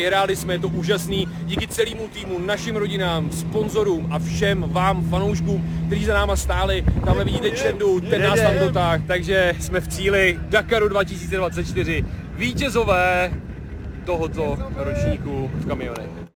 vyhráli jsme, je to úžasný. Díky celému týmu, našim rodinám, sponzorům a všem vám, fanouškům, kteří za náma stáli. Tamhle vidíte Čendu, ten nás tam dotáh, takže jsme v cíli Dakaru 2024. Vítězové tohoto ročníku v kamionech.